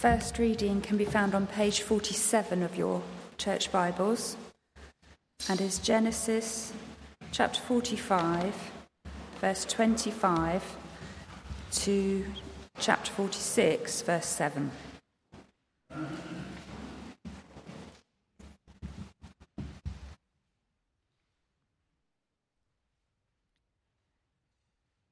first reading can be found on page 47 of your church Bibles and is Genesis chapter 45, verse 25 to chapter 46, verse 7.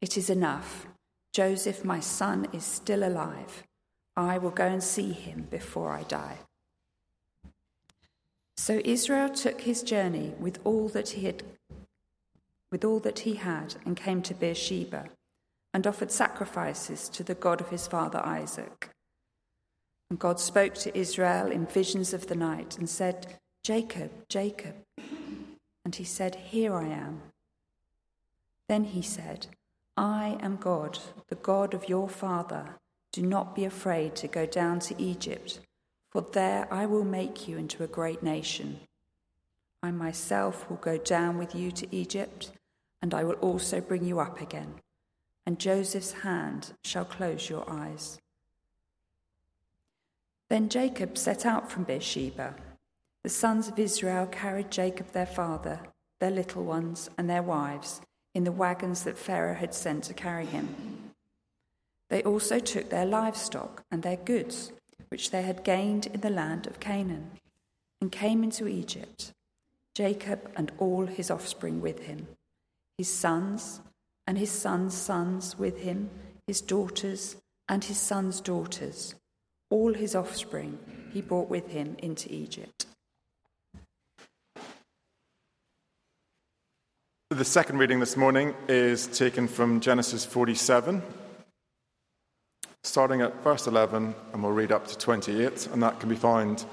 it is enough. Joseph, my son, is still alive. I will go and see him before I die. So Israel took his journey with all that he had with all that he had and came to Beersheba and offered sacrifices to the God of his father Isaac. And God spoke to Israel in visions of the night and said, Jacob, Jacob. And he said, Here I am. Then he said, I am God, the God of your father. Do not be afraid to go down to Egypt, for there I will make you into a great nation. I myself will go down with you to Egypt, and I will also bring you up again, and Joseph's hand shall close your eyes. Then Jacob set out from Beersheba. The sons of Israel carried Jacob their father, their little ones, and their wives in the wagons that Pharaoh had sent to carry him. They also took their livestock and their goods, which they had gained in the land of Canaan, and came into Egypt, Jacob and all his offspring with him, his sons and his sons' sons with him, his daughters and his sons' daughters, all his offspring he brought with him into Egypt. The second reading this morning is taken from Genesis 47, starting at verse 11, and we'll read up to 28, and that can be found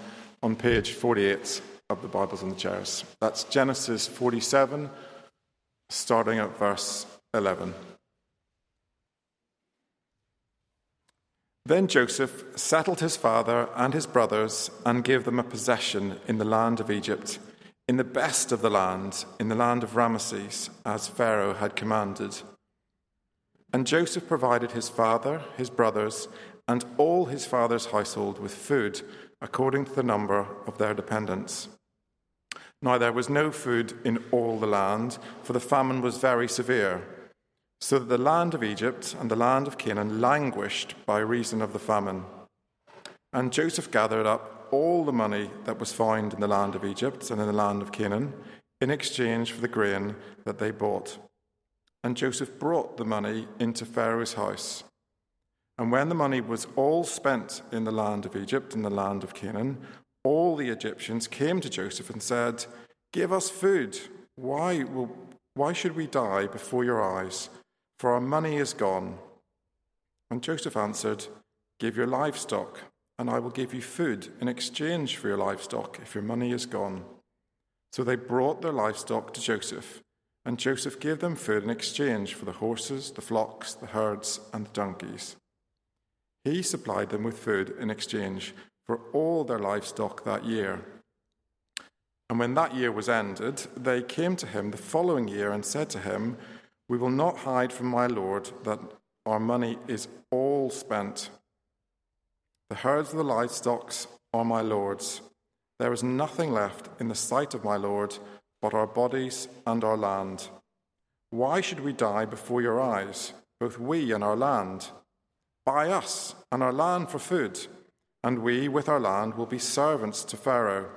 on page 48 of the Bibles on the chairs. That's Genesis 47, starting at verse 11. Then Joseph settled his father and his brothers and gave them a possession in the land of Egypt in the best of the land, in the land of Ramesses, as Pharaoh had commanded. And Joseph provided his father, his brothers, and all his father's household with food according to the number of their dependents. Now there was no food in all the land, for the famine was very severe, so that the land of Egypt and the land of Canaan languished by reason of the famine. And Joseph gathered up all the money that was found in the land of Egypt and in the land of Canaan in exchange for the grain that they bought. And Joseph brought the money into Pharaoh's house. And when the money was all spent in the land of Egypt and the land of Canaan, all the Egyptians came to Joseph and said, Give us food. Why, will, why should we die before your eyes? For our money is gone. And Joseph answered, Give your livestock and I will give you food in exchange for your livestock if your money is gone. So they brought their livestock to Joseph, and Joseph gave them food in exchange for the horses, the flocks, the herds, and the donkeys. He supplied them with food in exchange for all their livestock that year. And when that year was ended, they came to him the following year and said to him, We will not hide from my Lord that our money is all spent the herds of the livestock are my Lord's. There is nothing left in the sight of my Lord but our bodies and our land. Why should we die before your eyes, both we and our land? Buy us and our land for food, and we with our land will be servants to Pharaoh.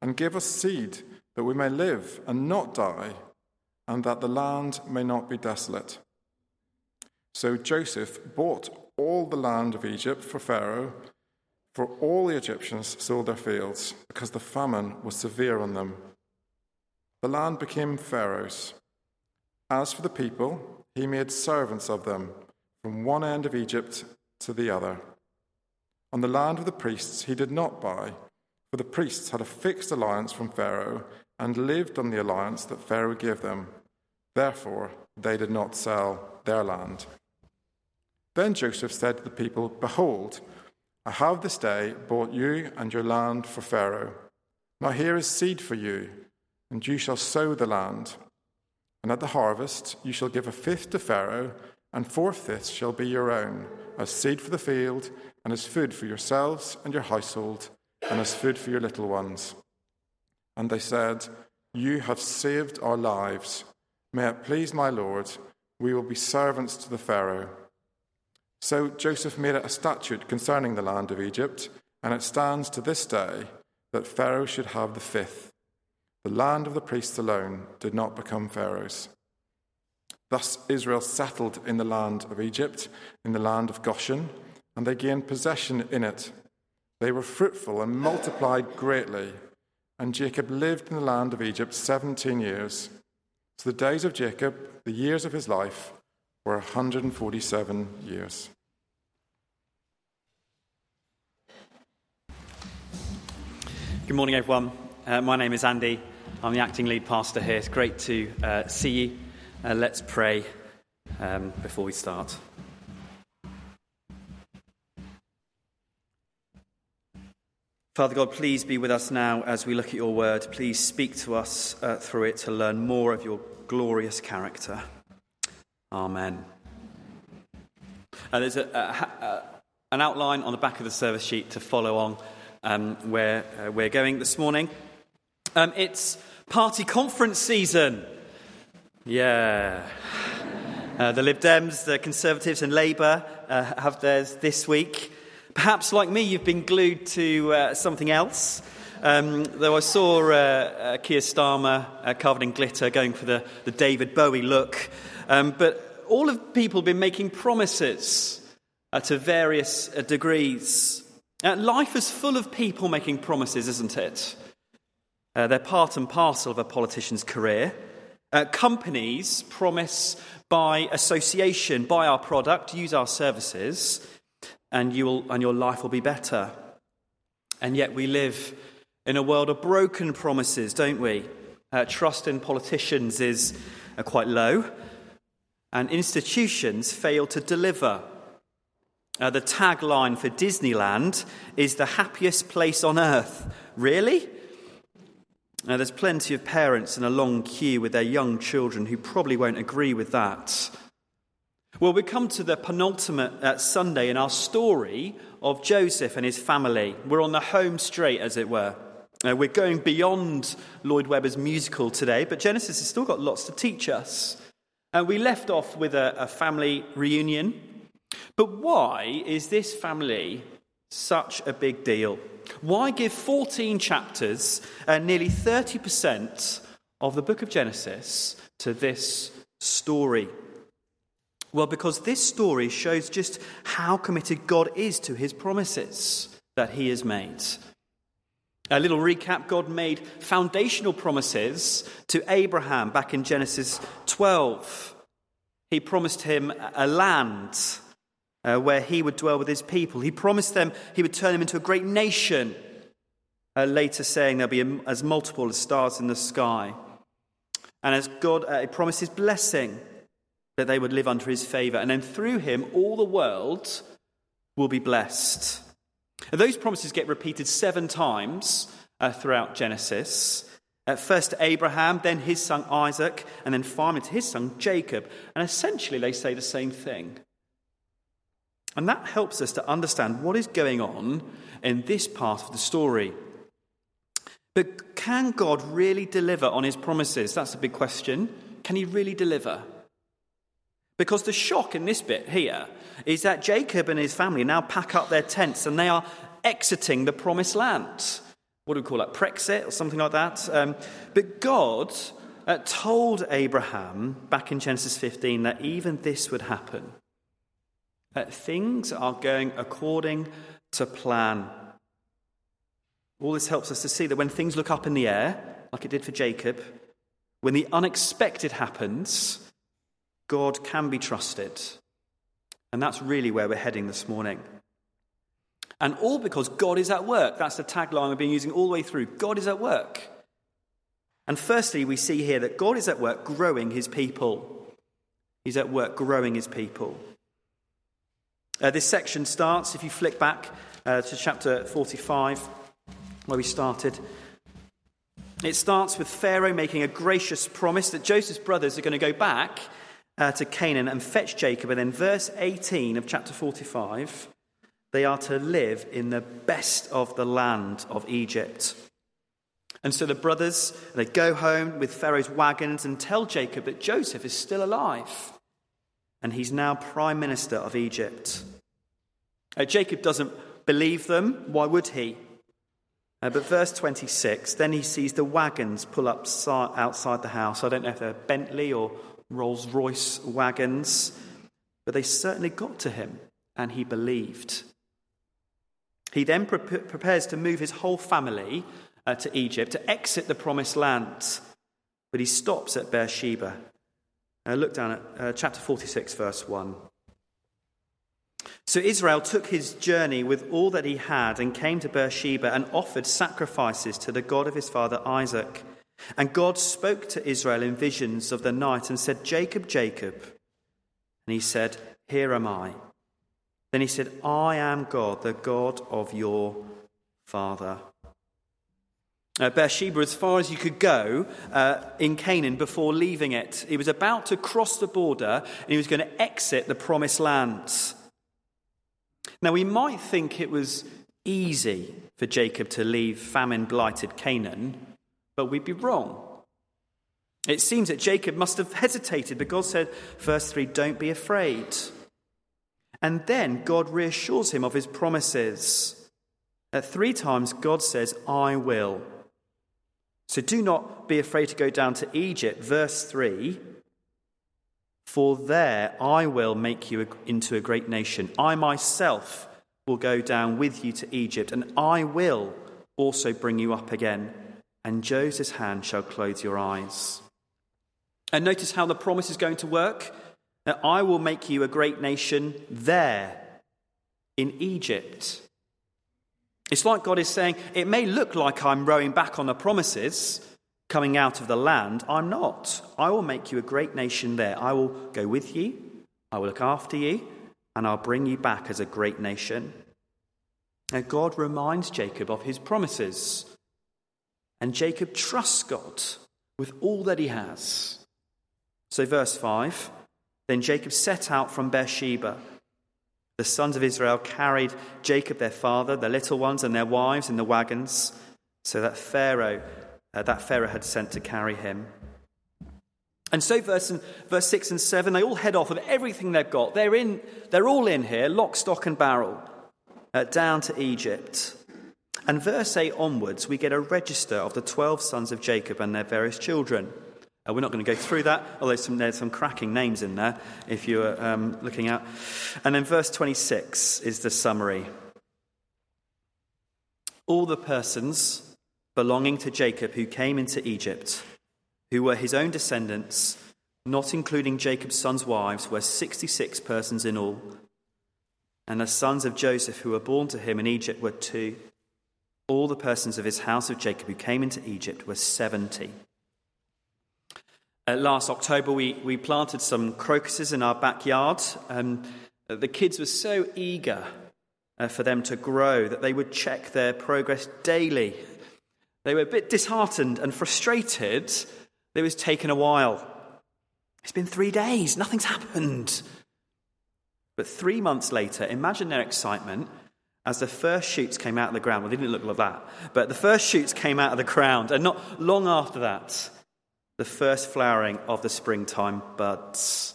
And give us seed that we may live and not die, and that the land may not be desolate. So Joseph bought all the land of Egypt for Pharaoh, for all the Egyptians sold their fields, because the famine was severe on them. The land became Pharaoh's. As for the people, he made servants of them from one end of Egypt to the other. On the land of the priests he did not buy, for the priests had a fixed alliance from Pharaoh and lived on the alliance that Pharaoh gave them. Therefore, they did not sell their land. Then Joseph said to the people, Behold, I have this day bought you and your land for Pharaoh. Now here is seed for you, and you shall sow the land. And at the harvest you shall give a fifth to Pharaoh, and four fifths shall be your own, as seed for the field, and as food for yourselves and your household, and as food for your little ones. And they said, You have saved our lives. May it please my Lord, we will be servants to the Pharaoh. So Joseph made a statute concerning the land of Egypt, and it stands to this day that Pharaoh should have the fifth. The land of the priests alone did not become Pharaoh's. Thus Israel settled in the land of Egypt, in the land of Goshen, and they gained possession in it. They were fruitful and multiplied greatly. And Jacob lived in the land of Egypt 17 years. So the days of Jacob, the years of his life, were 147 years. Good morning, everyone. Uh, my name is Andy. I'm the acting lead pastor here. It's great to uh, see you. Uh, let's pray um, before we start. Father God, please be with us now as we look at your word. Please speak to us uh, through it to learn more of your glorious character. Amen. Uh, there's a, a, a, an outline on the back of the service sheet to follow on um, where uh, we're going this morning. Um, it's party conference season. Yeah. Uh, the Lib Dems, the Conservatives, and Labour uh, have theirs this week. Perhaps, like me, you've been glued to uh, something else. Um, though I saw uh, Keir Starmer covered in glitter going for the, the David Bowie look. Um, but all of people have been making promises uh, to various uh, degrees. Uh, life is full of people making promises, isn't it? they're part and parcel of a politician's career. companies promise by association, buy our product, use our services, and, you will, and your life will be better. And yet we live in a world of broken promises, don't we? Uh, trust in politicians is uh, quite low and institutions fail to deliver. Uh, the tagline for Disneyland is the happiest place on earth. Really? Now, there's plenty of parents in a long queue with their young children who probably won't agree with that. Well, we come to the penultimate uh, Sunday in our story of Joseph and his family. We're on the home straight, as it were. Uh, we're going beyond Lloyd Webber's musical today, but Genesis has still got lots to teach us. And we left off with a, a family reunion. But why is this family such a big deal? Why give 14 chapters and nearly 30% of the book of Genesis to this story? Well, because this story shows just how committed God is to his promises that he has made. A little recap God made foundational promises to Abraham back in Genesis 12. He promised him a land uh, where he would dwell with his people. He promised them he would turn them into a great nation, uh, later saying they'll be as multiple as stars in the sky. And as God uh, promised his blessing, that they would live under his favor. And then through him, all the world will be blessed. And those promises get repeated seven times uh, throughout Genesis. At first to Abraham, then his son Isaac, and then finally to his son Jacob. And essentially, they say the same thing. And that helps us to understand what is going on in this part of the story. But can God really deliver on his promises? That's a big question. Can he really deliver? Because the shock in this bit here is that Jacob and his family now pack up their tents and they are exiting the promised land. What do we call that? Brexit or something like that? Um, but God uh, told Abraham back in Genesis 15 that even this would happen. Things are going according to plan. All this helps us to see that when things look up in the air, like it did for Jacob, when the unexpected happens, God can be trusted. And that's really where we're heading this morning. And all because God is at work. That's the tagline we've been using all the way through. God is at work. And firstly, we see here that God is at work growing his people. He's at work growing his people. Uh, this section starts, if you flick back uh, to chapter 45, where we started. It starts with Pharaoh making a gracious promise that Joseph's brothers are going to go back uh, to Canaan and fetch Jacob. And then, verse 18 of chapter 45, they are to live in the best of the land of Egypt. And so the brothers, they go home with Pharaoh's wagons and tell Jacob that Joseph is still alive and he's now prime minister of Egypt. Uh, Jacob doesn't believe them. Why would he? Uh, but verse 26 then he sees the wagons pull up outside the house. I don't know if they're Bentley or Rolls Royce wagons, but they certainly got to him and he believed. He then pre- prepares to move his whole family uh, to Egypt to exit the promised land, but he stops at Beersheba. Uh, look down at uh, chapter 46, verse 1. So Israel took his journey with all that he had and came to Beersheba and offered sacrifices to the God of his father Isaac. And God spoke to Israel in visions of the night and said, Jacob, Jacob. And he said, Here am I. Then he said, I am God, the God of your father. Uh, Beersheba, as far as you could go uh, in Canaan before leaving it. He was about to cross the border and he was going to exit the promised land. Now, we might think it was easy for Jacob to leave famine blighted Canaan, but we'd be wrong. It seems that Jacob must have hesitated, but God said, verse 3, don't be afraid. And then God reassures him of his promises. At three times, God says, I will. So do not be afraid to go down to Egypt. Verse 3 For there I will make you into a great nation. I myself will go down with you to Egypt, and I will also bring you up again, and Joseph's hand shall clothe your eyes. And notice how the promise is going to work. That I will make you a great nation there in Egypt. It's like God is saying, it may look like I'm rowing back on the promises coming out of the land. I'm not. I will make you a great nation there. I will go with you, I will look after you, and I'll bring you back as a great nation. Now, God reminds Jacob of his promises, and Jacob trusts God with all that he has. So, verse 5 Then Jacob set out from Beersheba the sons of Israel carried Jacob, their father, their little ones, and their wives in the wagons, so that Pharaoh, uh, that Pharaoh had sent to carry him. And so, verse, verse 6 and 7, they all head off with everything they've got. They're, in, they're all in here, lock, stock, and barrel, uh, down to Egypt. And verse 8 onwards, we get a register of the 12 sons of Jacob and their various children. Uh, we're not going to go through that, although some, there's some cracking names in there if you're um, looking out. And then verse 26 is the summary. All the persons belonging to Jacob who came into Egypt, who were his own descendants, not including Jacob's sons' wives, were 66 persons in all. And the sons of Joseph who were born to him in Egypt were two. All the persons of his house of Jacob who came into Egypt were 70. Uh, last October, we, we planted some crocuses in our backyard. and the kids were so eager uh, for them to grow that they would check their progress daily. They were a bit disheartened and frustrated. It was taken a while. It's been three days, nothing's happened. But three months later, imagine their excitement as the first shoots came out of the ground. Well, they didn't look like that, but the first shoots came out of the ground, and not long after that, the first flowering of the springtime buds.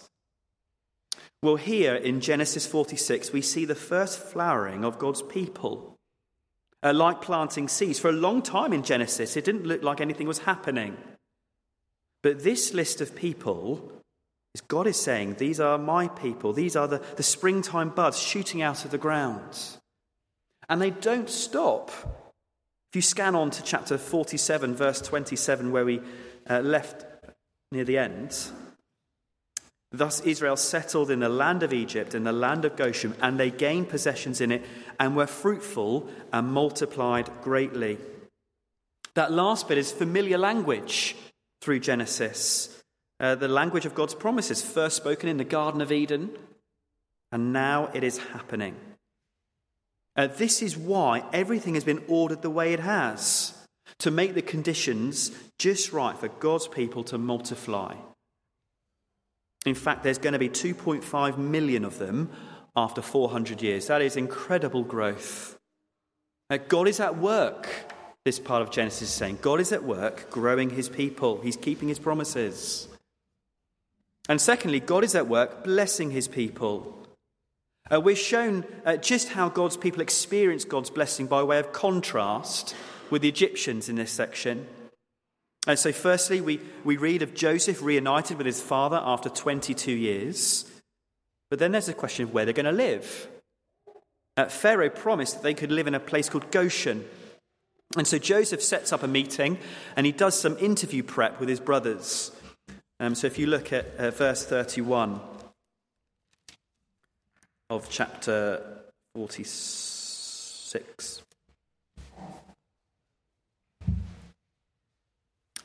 Well, here in Genesis 46, we see the first flowering of God's people. Uh, like planting seeds. For a long time in Genesis, it didn't look like anything was happening. But this list of people, is God is saying, These are my people. These are the, the springtime buds shooting out of the ground. And they don't stop. If you scan on to chapter 47, verse 27, where we uh, left near the end, Thus, Israel settled in the land of Egypt, in the land of Goshen, and they gained possessions in it and were fruitful and multiplied greatly. That last bit is familiar language through Genesis. Uh, the language of God's promises, first spoken in the Garden of Eden, and now it is happening. Uh, this is why everything has been ordered the way it has to make the conditions just right for God's people to multiply. In fact, there's going to be 2.5 million of them after 400 years. That is incredible growth. Uh, God is at work, this part of Genesis is saying. God is at work growing his people, he's keeping his promises. And secondly, God is at work blessing his people. Uh, we're shown uh, just how God's people experience God's blessing by way of contrast with the Egyptians in this section. And so, firstly, we, we read of Joseph reunited with his father after 22 years. But then there's a question of where they're going to live. Uh, Pharaoh promised that they could live in a place called Goshen. And so Joseph sets up a meeting and he does some interview prep with his brothers. Um, so if you look at uh, verse 31 of chapter 46.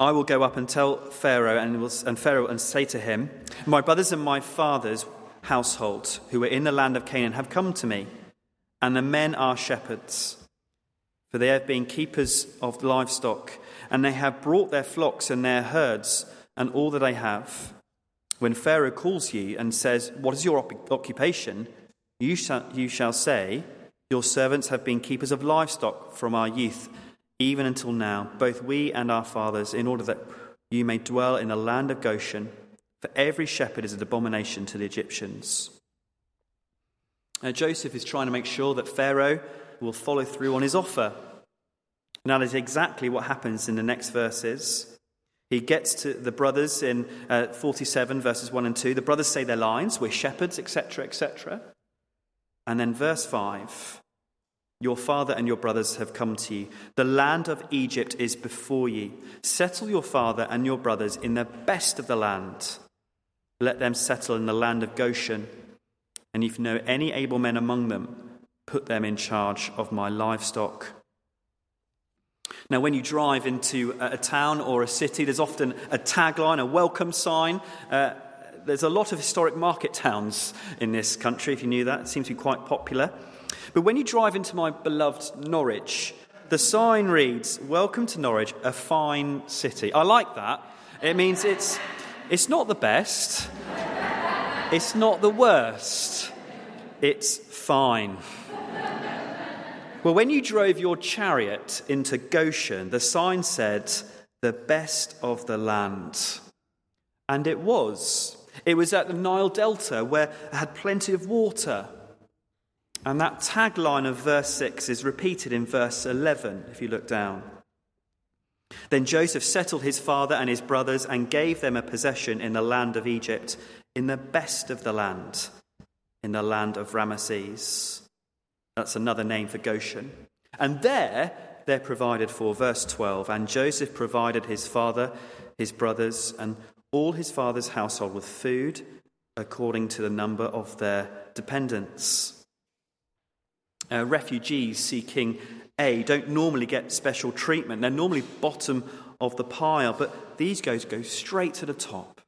I will go up and tell Pharaoh and, will, and Pharaoh and say to him, My brothers and my father's household who are in the land of Canaan have come to me, and the men are shepherds. For they have been keepers of livestock, and they have brought their flocks and their herds and all that they have. When Pharaoh calls you and says, What is your occupation? You shall, you shall say, Your servants have been keepers of livestock from our youth even until now, both we and our fathers, in order that you may dwell in the land of Goshen. For every shepherd is an abomination to the Egyptians. Now, Joseph is trying to make sure that Pharaoh will follow through on his offer. Now, that is exactly what happens in the next verses. He gets to the brothers in uh, 47, verses 1 and 2. The brothers say their lines, we're shepherds, etc., etc. And then verse 5 your father and your brothers have come to you. The land of Egypt is before you. Settle your father and your brothers in the best of the land. Let them settle in the land of Goshen. And if you know any able men among them, put them in charge of my livestock. Now, when you drive into a town or a city, there's often a tagline, a welcome sign. Uh, there's a lot of historic market towns in this country, if you knew that. It seems to be quite popular. But when you drive into my beloved Norwich, the sign reads, Welcome to Norwich, a fine city. I like that. It means it's, it's not the best, it's not the worst, it's fine. Well, when you drove your chariot into Goshen, the sign said, the best of the land. And it was. It was at the Nile Delta where it had plenty of water. And that tagline of verse 6 is repeated in verse 11, if you look down. Then Joseph settled his father and his brothers and gave them a possession in the land of Egypt, in the best of the land, in the land of Ramesses. That's another name for Goshen. And there they're provided for. Verse 12 And Joseph provided his father, his brothers, and all his father's household with food according to the number of their dependents. Uh, refugees seeking aid don't normally get special treatment. They're normally bottom of the pile, but these guys go straight to the top.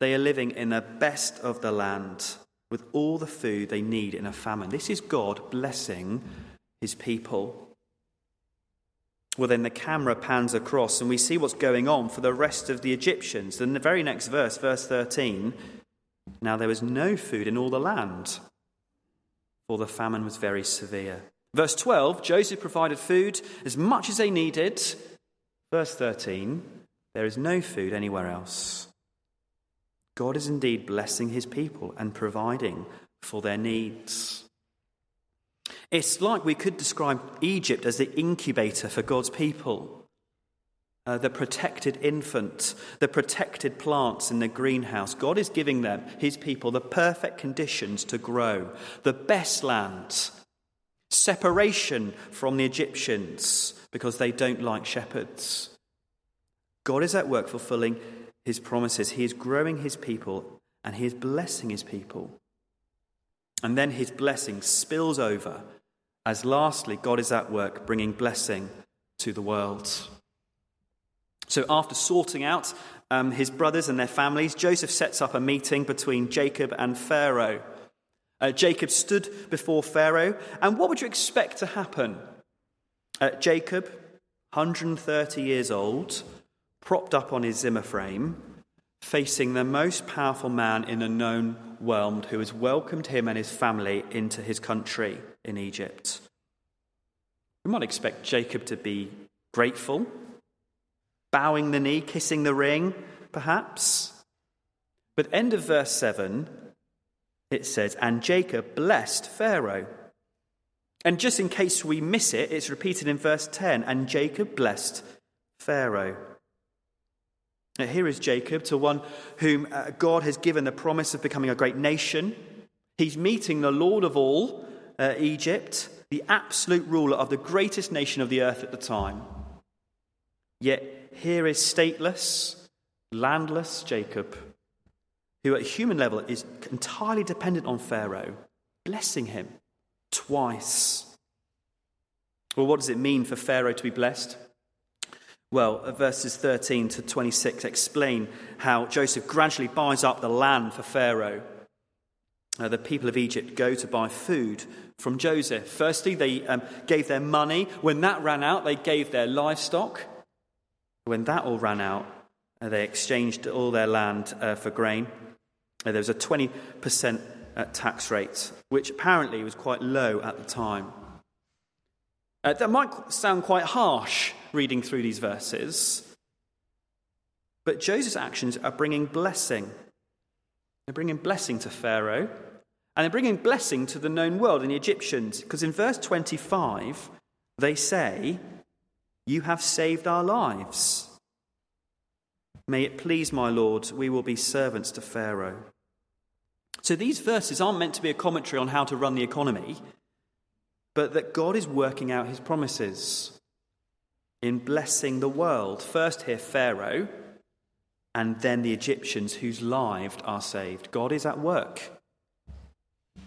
They are living in the best of the land with all the food they need in a famine. This is God blessing his people. Well, then the camera pans across and we see what's going on for the rest of the Egyptians. Then the very next verse, verse 13 now there was no food in all the land for the famine was very severe. Verse 12 Joseph provided food as much as they needed. Verse 13 there is no food anywhere else. God is indeed blessing his people and providing for their needs. It's like we could describe Egypt as the incubator for God's people uh, the protected infant, the protected plants in the greenhouse. God is giving them, his people, the perfect conditions to grow, the best land, separation from the Egyptians because they don't like shepherds. God is at work fulfilling his promises. He is growing his people and he is blessing his people. And then his blessing spills over as lastly, God is at work bringing blessing to the world. So, after sorting out um, his brothers and their families, Joseph sets up a meeting between Jacob and Pharaoh. Uh, Jacob stood before Pharaoh, and what would you expect to happen? Uh, Jacob, 130 years old, propped up on his Zimmer frame, facing the most powerful man in the known world who has welcomed him and his family into his country in Egypt. We might expect Jacob to be grateful, bowing the knee, kissing the ring, perhaps. But end of verse 7, it says, And Jacob blessed Pharaoh. And just in case we miss it, it's repeated in verse 10 And Jacob blessed Pharaoh. Now, here is Jacob, to one whom uh, God has given the promise of becoming a great nation. He's meeting the Lord of all, uh, Egypt, the absolute ruler of the greatest nation of the earth at the time. Yet here is stateless, landless Jacob, who at human level is entirely dependent on Pharaoh, blessing him twice. Well, what does it mean for Pharaoh to be blessed? Well, verses 13 to 26 explain how Joseph gradually buys up the land for Pharaoh. Uh, the people of Egypt go to buy food from Joseph. Firstly, they um, gave their money. When that ran out, they gave their livestock. When that all ran out, uh, they exchanged all their land uh, for grain. Uh, there was a 20% uh, tax rate, which apparently was quite low at the time. Uh, that might sound quite harsh reading through these verses, but Joseph's actions are bringing blessing. They're bringing blessing to Pharaoh, and they're bringing blessing to the known world and the Egyptians, because in verse 25, they say, You have saved our lives. May it please my Lord, we will be servants to Pharaoh. So these verses aren't meant to be a commentary on how to run the economy, but that God is working out his promises in blessing the world. First, here, Pharaoh, and then the Egyptians whose lives are saved. God is at work,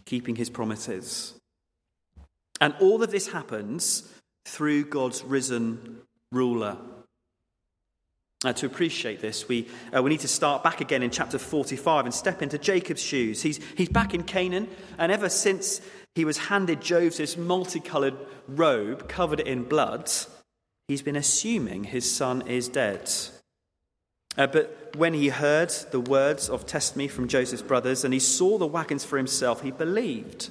keeping his promises. And all of this happens through God's risen ruler. Uh, to appreciate this, we, uh, we need to start back again in chapter 45 and step into Jacob's shoes. He's, he's back in Canaan, and ever since he was handed Joseph's multicolored robe covered in blood, he's been assuming his son is dead. Uh, but when he heard the words of testimony from Joseph's brothers and he saw the wagons for himself, he believed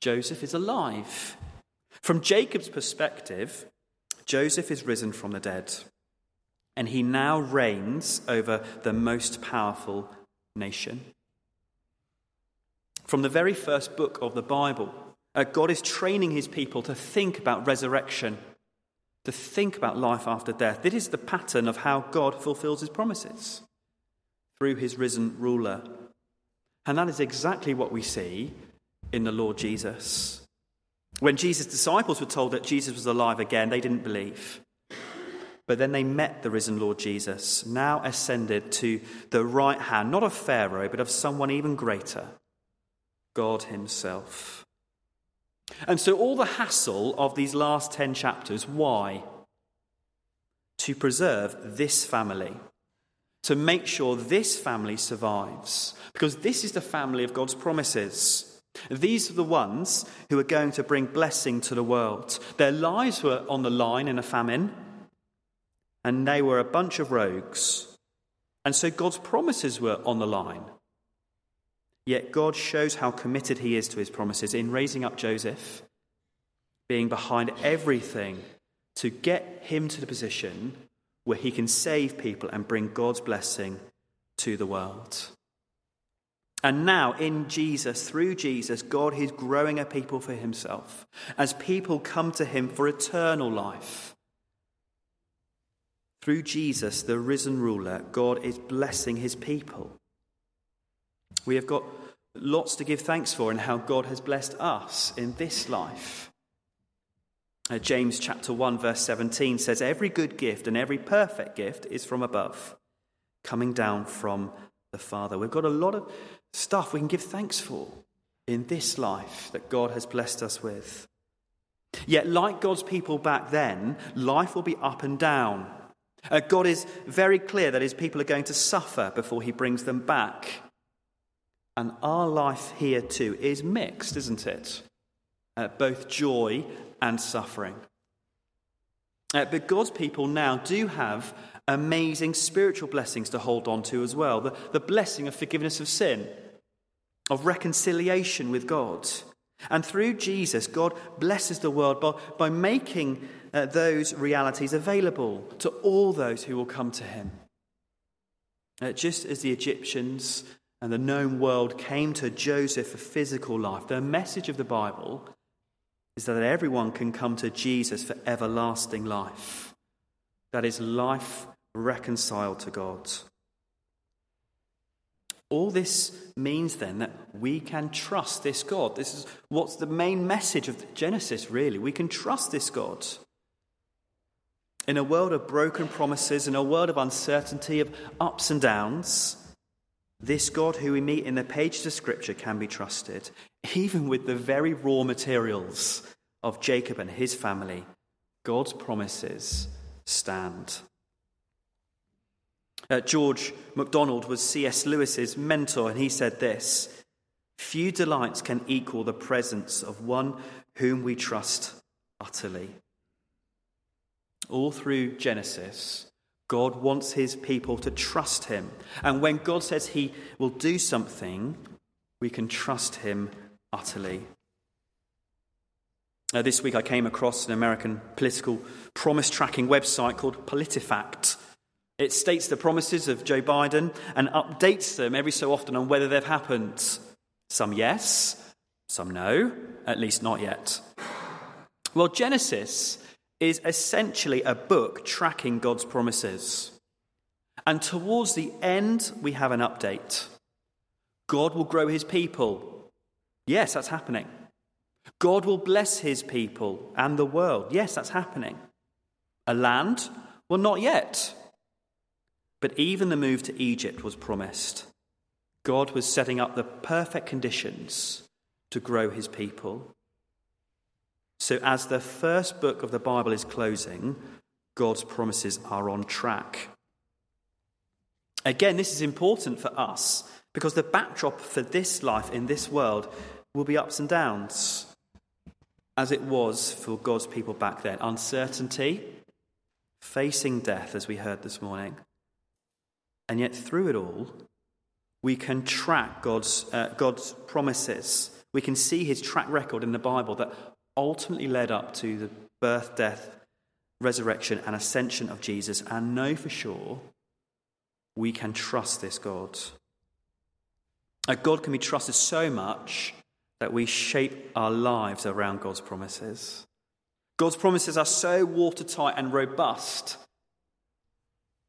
Joseph is alive. From Jacob's perspective, Joseph is risen from the dead and he now reigns over the most powerful nation. From the very first book of the Bible, uh, God is training his people to think about resurrection, to think about life after death. This is the pattern of how God fulfills his promises through his risen ruler. And that is exactly what we see in the Lord Jesus. When Jesus' disciples were told that Jesus was alive again, they didn't believe. But then they met the risen Lord Jesus, now ascended to the right hand, not of Pharaoh, but of someone even greater, God Himself. And so, all the hassle of these last 10 chapters, why? To preserve this family, to make sure this family survives, because this is the family of God's promises. These are the ones who are going to bring blessing to the world. Their lives were on the line in a famine and they were a bunch of rogues. And so God's promises were on the line. Yet God shows how committed he is to his promises in raising up Joseph, being behind everything to get him to the position where he can save people and bring God's blessing to the world. And now, in Jesus, through Jesus, God is growing a people for himself as people come to him for eternal life. Through Jesus, the risen ruler, God is blessing his people. We have got lots to give thanks for in how God has blessed us in this life. Uh, James chapter 1 verse 17 says every good gift and every perfect gift is from above coming down from the Father. We've got a lot of stuff we can give thanks for in this life that God has blessed us with. Yet, like God's people back then, life will be up and down. Uh, God is very clear that his people are going to suffer before he brings them back. And our life here too is mixed, isn't it? Uh, both joy and suffering. Uh, but God's people now do have amazing spiritual blessings to hold on to as well the, the blessing of forgiveness of sin, of reconciliation with God. And through Jesus, God blesses the world by, by making uh, those realities available to all those who will come to him. Uh, just as the Egyptians and the known world came to Joseph for physical life, the message of the Bible is that everyone can come to Jesus for everlasting life. That is life reconciled to God. All this means then that we can trust this God. This is what's the main message of Genesis, really. We can trust this God. In a world of broken promises, in a world of uncertainty, of ups and downs, this God who we meet in the pages of Scripture can be trusted, even with the very raw materials of Jacob and his family. God's promises stand. Uh, George MacDonald was C.S. Lewis's mentor, and he said this Few delights can equal the presence of one whom we trust utterly. All through Genesis, God wants his people to trust him. And when God says he will do something, we can trust him utterly. Uh, this week I came across an American political promise tracking website called PolitiFact. It states the promises of Joe Biden and updates them every so often on whether they've happened. Some yes, some no, at least not yet. Well, Genesis is essentially a book tracking God's promises. And towards the end, we have an update. God will grow his people. Yes, that's happening. God will bless his people and the world. Yes, that's happening. A land? Well, not yet. But even the move to Egypt was promised. God was setting up the perfect conditions to grow his people. So, as the first book of the Bible is closing, God's promises are on track. Again, this is important for us because the backdrop for this life in this world will be ups and downs, as it was for God's people back then uncertainty, facing death, as we heard this morning. And yet, through it all, we can track God's, uh, God's promises. We can see his track record in the Bible that ultimately led up to the birth, death, resurrection, and ascension of Jesus, and know for sure we can trust this God. A God can be trusted so much that we shape our lives around God's promises. God's promises are so watertight and robust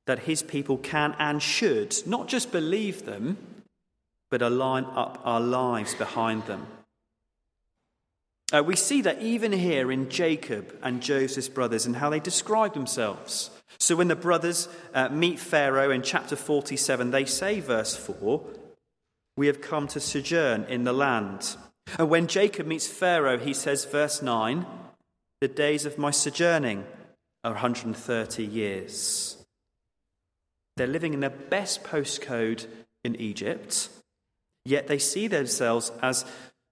that his people can and should not just believe them, but align up our lives behind them. Uh, we see that even here in Jacob and Joseph's brothers and how they describe themselves. So when the brothers uh, meet Pharaoh in chapter 47, they say, verse 4, We have come to sojourn in the land. And when Jacob meets Pharaoh, he says, verse 9, The days of my sojourning are 130 years. They're living in the best postcode in Egypt, yet they see themselves as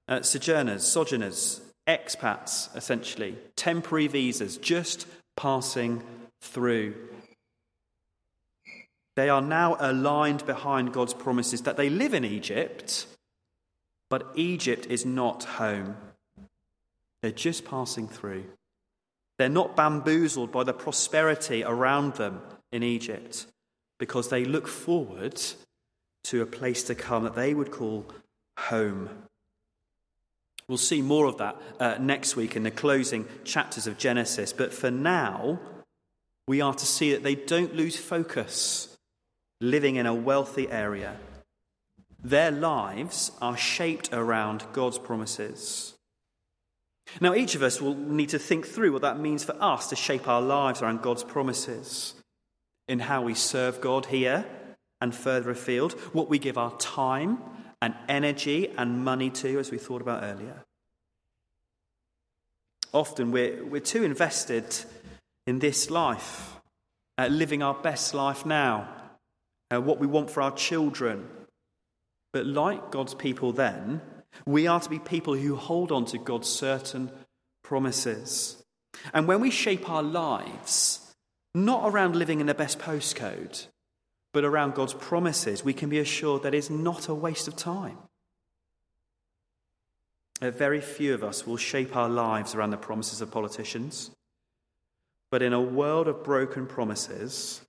uh, sojourners, sojourners, expats, essentially, temporary visas, just passing through. They are now aligned behind God's promises that they live in Egypt, but Egypt is not home. They're just passing through. They're not bamboozled by the prosperity around them in Egypt because they look forward to a place to come that they would call home. We'll see more of that uh, next week in the closing chapters of Genesis, but for now, we are to see that they don't lose focus living in a wealthy area. Their lives are shaped around God's promises. Now, each of us will need to think through what that means for us to shape our lives around God's promises in how we serve God here and further afield, what we give our time and energy and money to, as we thought about earlier. Often we're, we're too invested in this life, uh, living our best life now, uh, what we want for our children. But like God's people then, we are to be people who hold on to God's certain promises. And when we shape our lives, not around living in the best postcode, but around God's promises, we can be assured that it's not a waste of time. A Very few of us will shape our lives around the promises of politicians. But in a world of broken promises,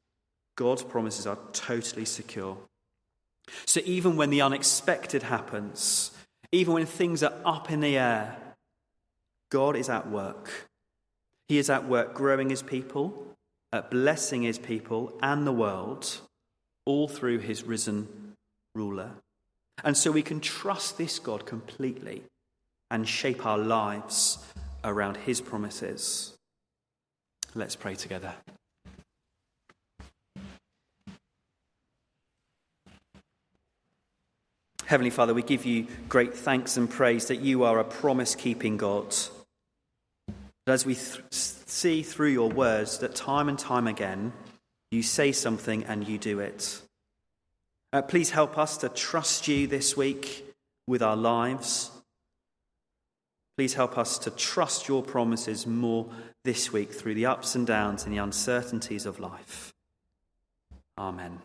God's promises are totally secure. So even when the unexpected happens, even when things are up in the air, God is at work. He is at work growing his people, at blessing his people and the world, all through his risen ruler. And so we can trust this God completely and shape our lives around his promises. Let's pray together. Heavenly Father, we give you great thanks and praise that you are a promise keeping God. As we th- see through your words, that time and time again, you say something and you do it. Uh, please help us to trust you this week with our lives. Please help us to trust your promises more this week through the ups and downs and the uncertainties of life. Amen.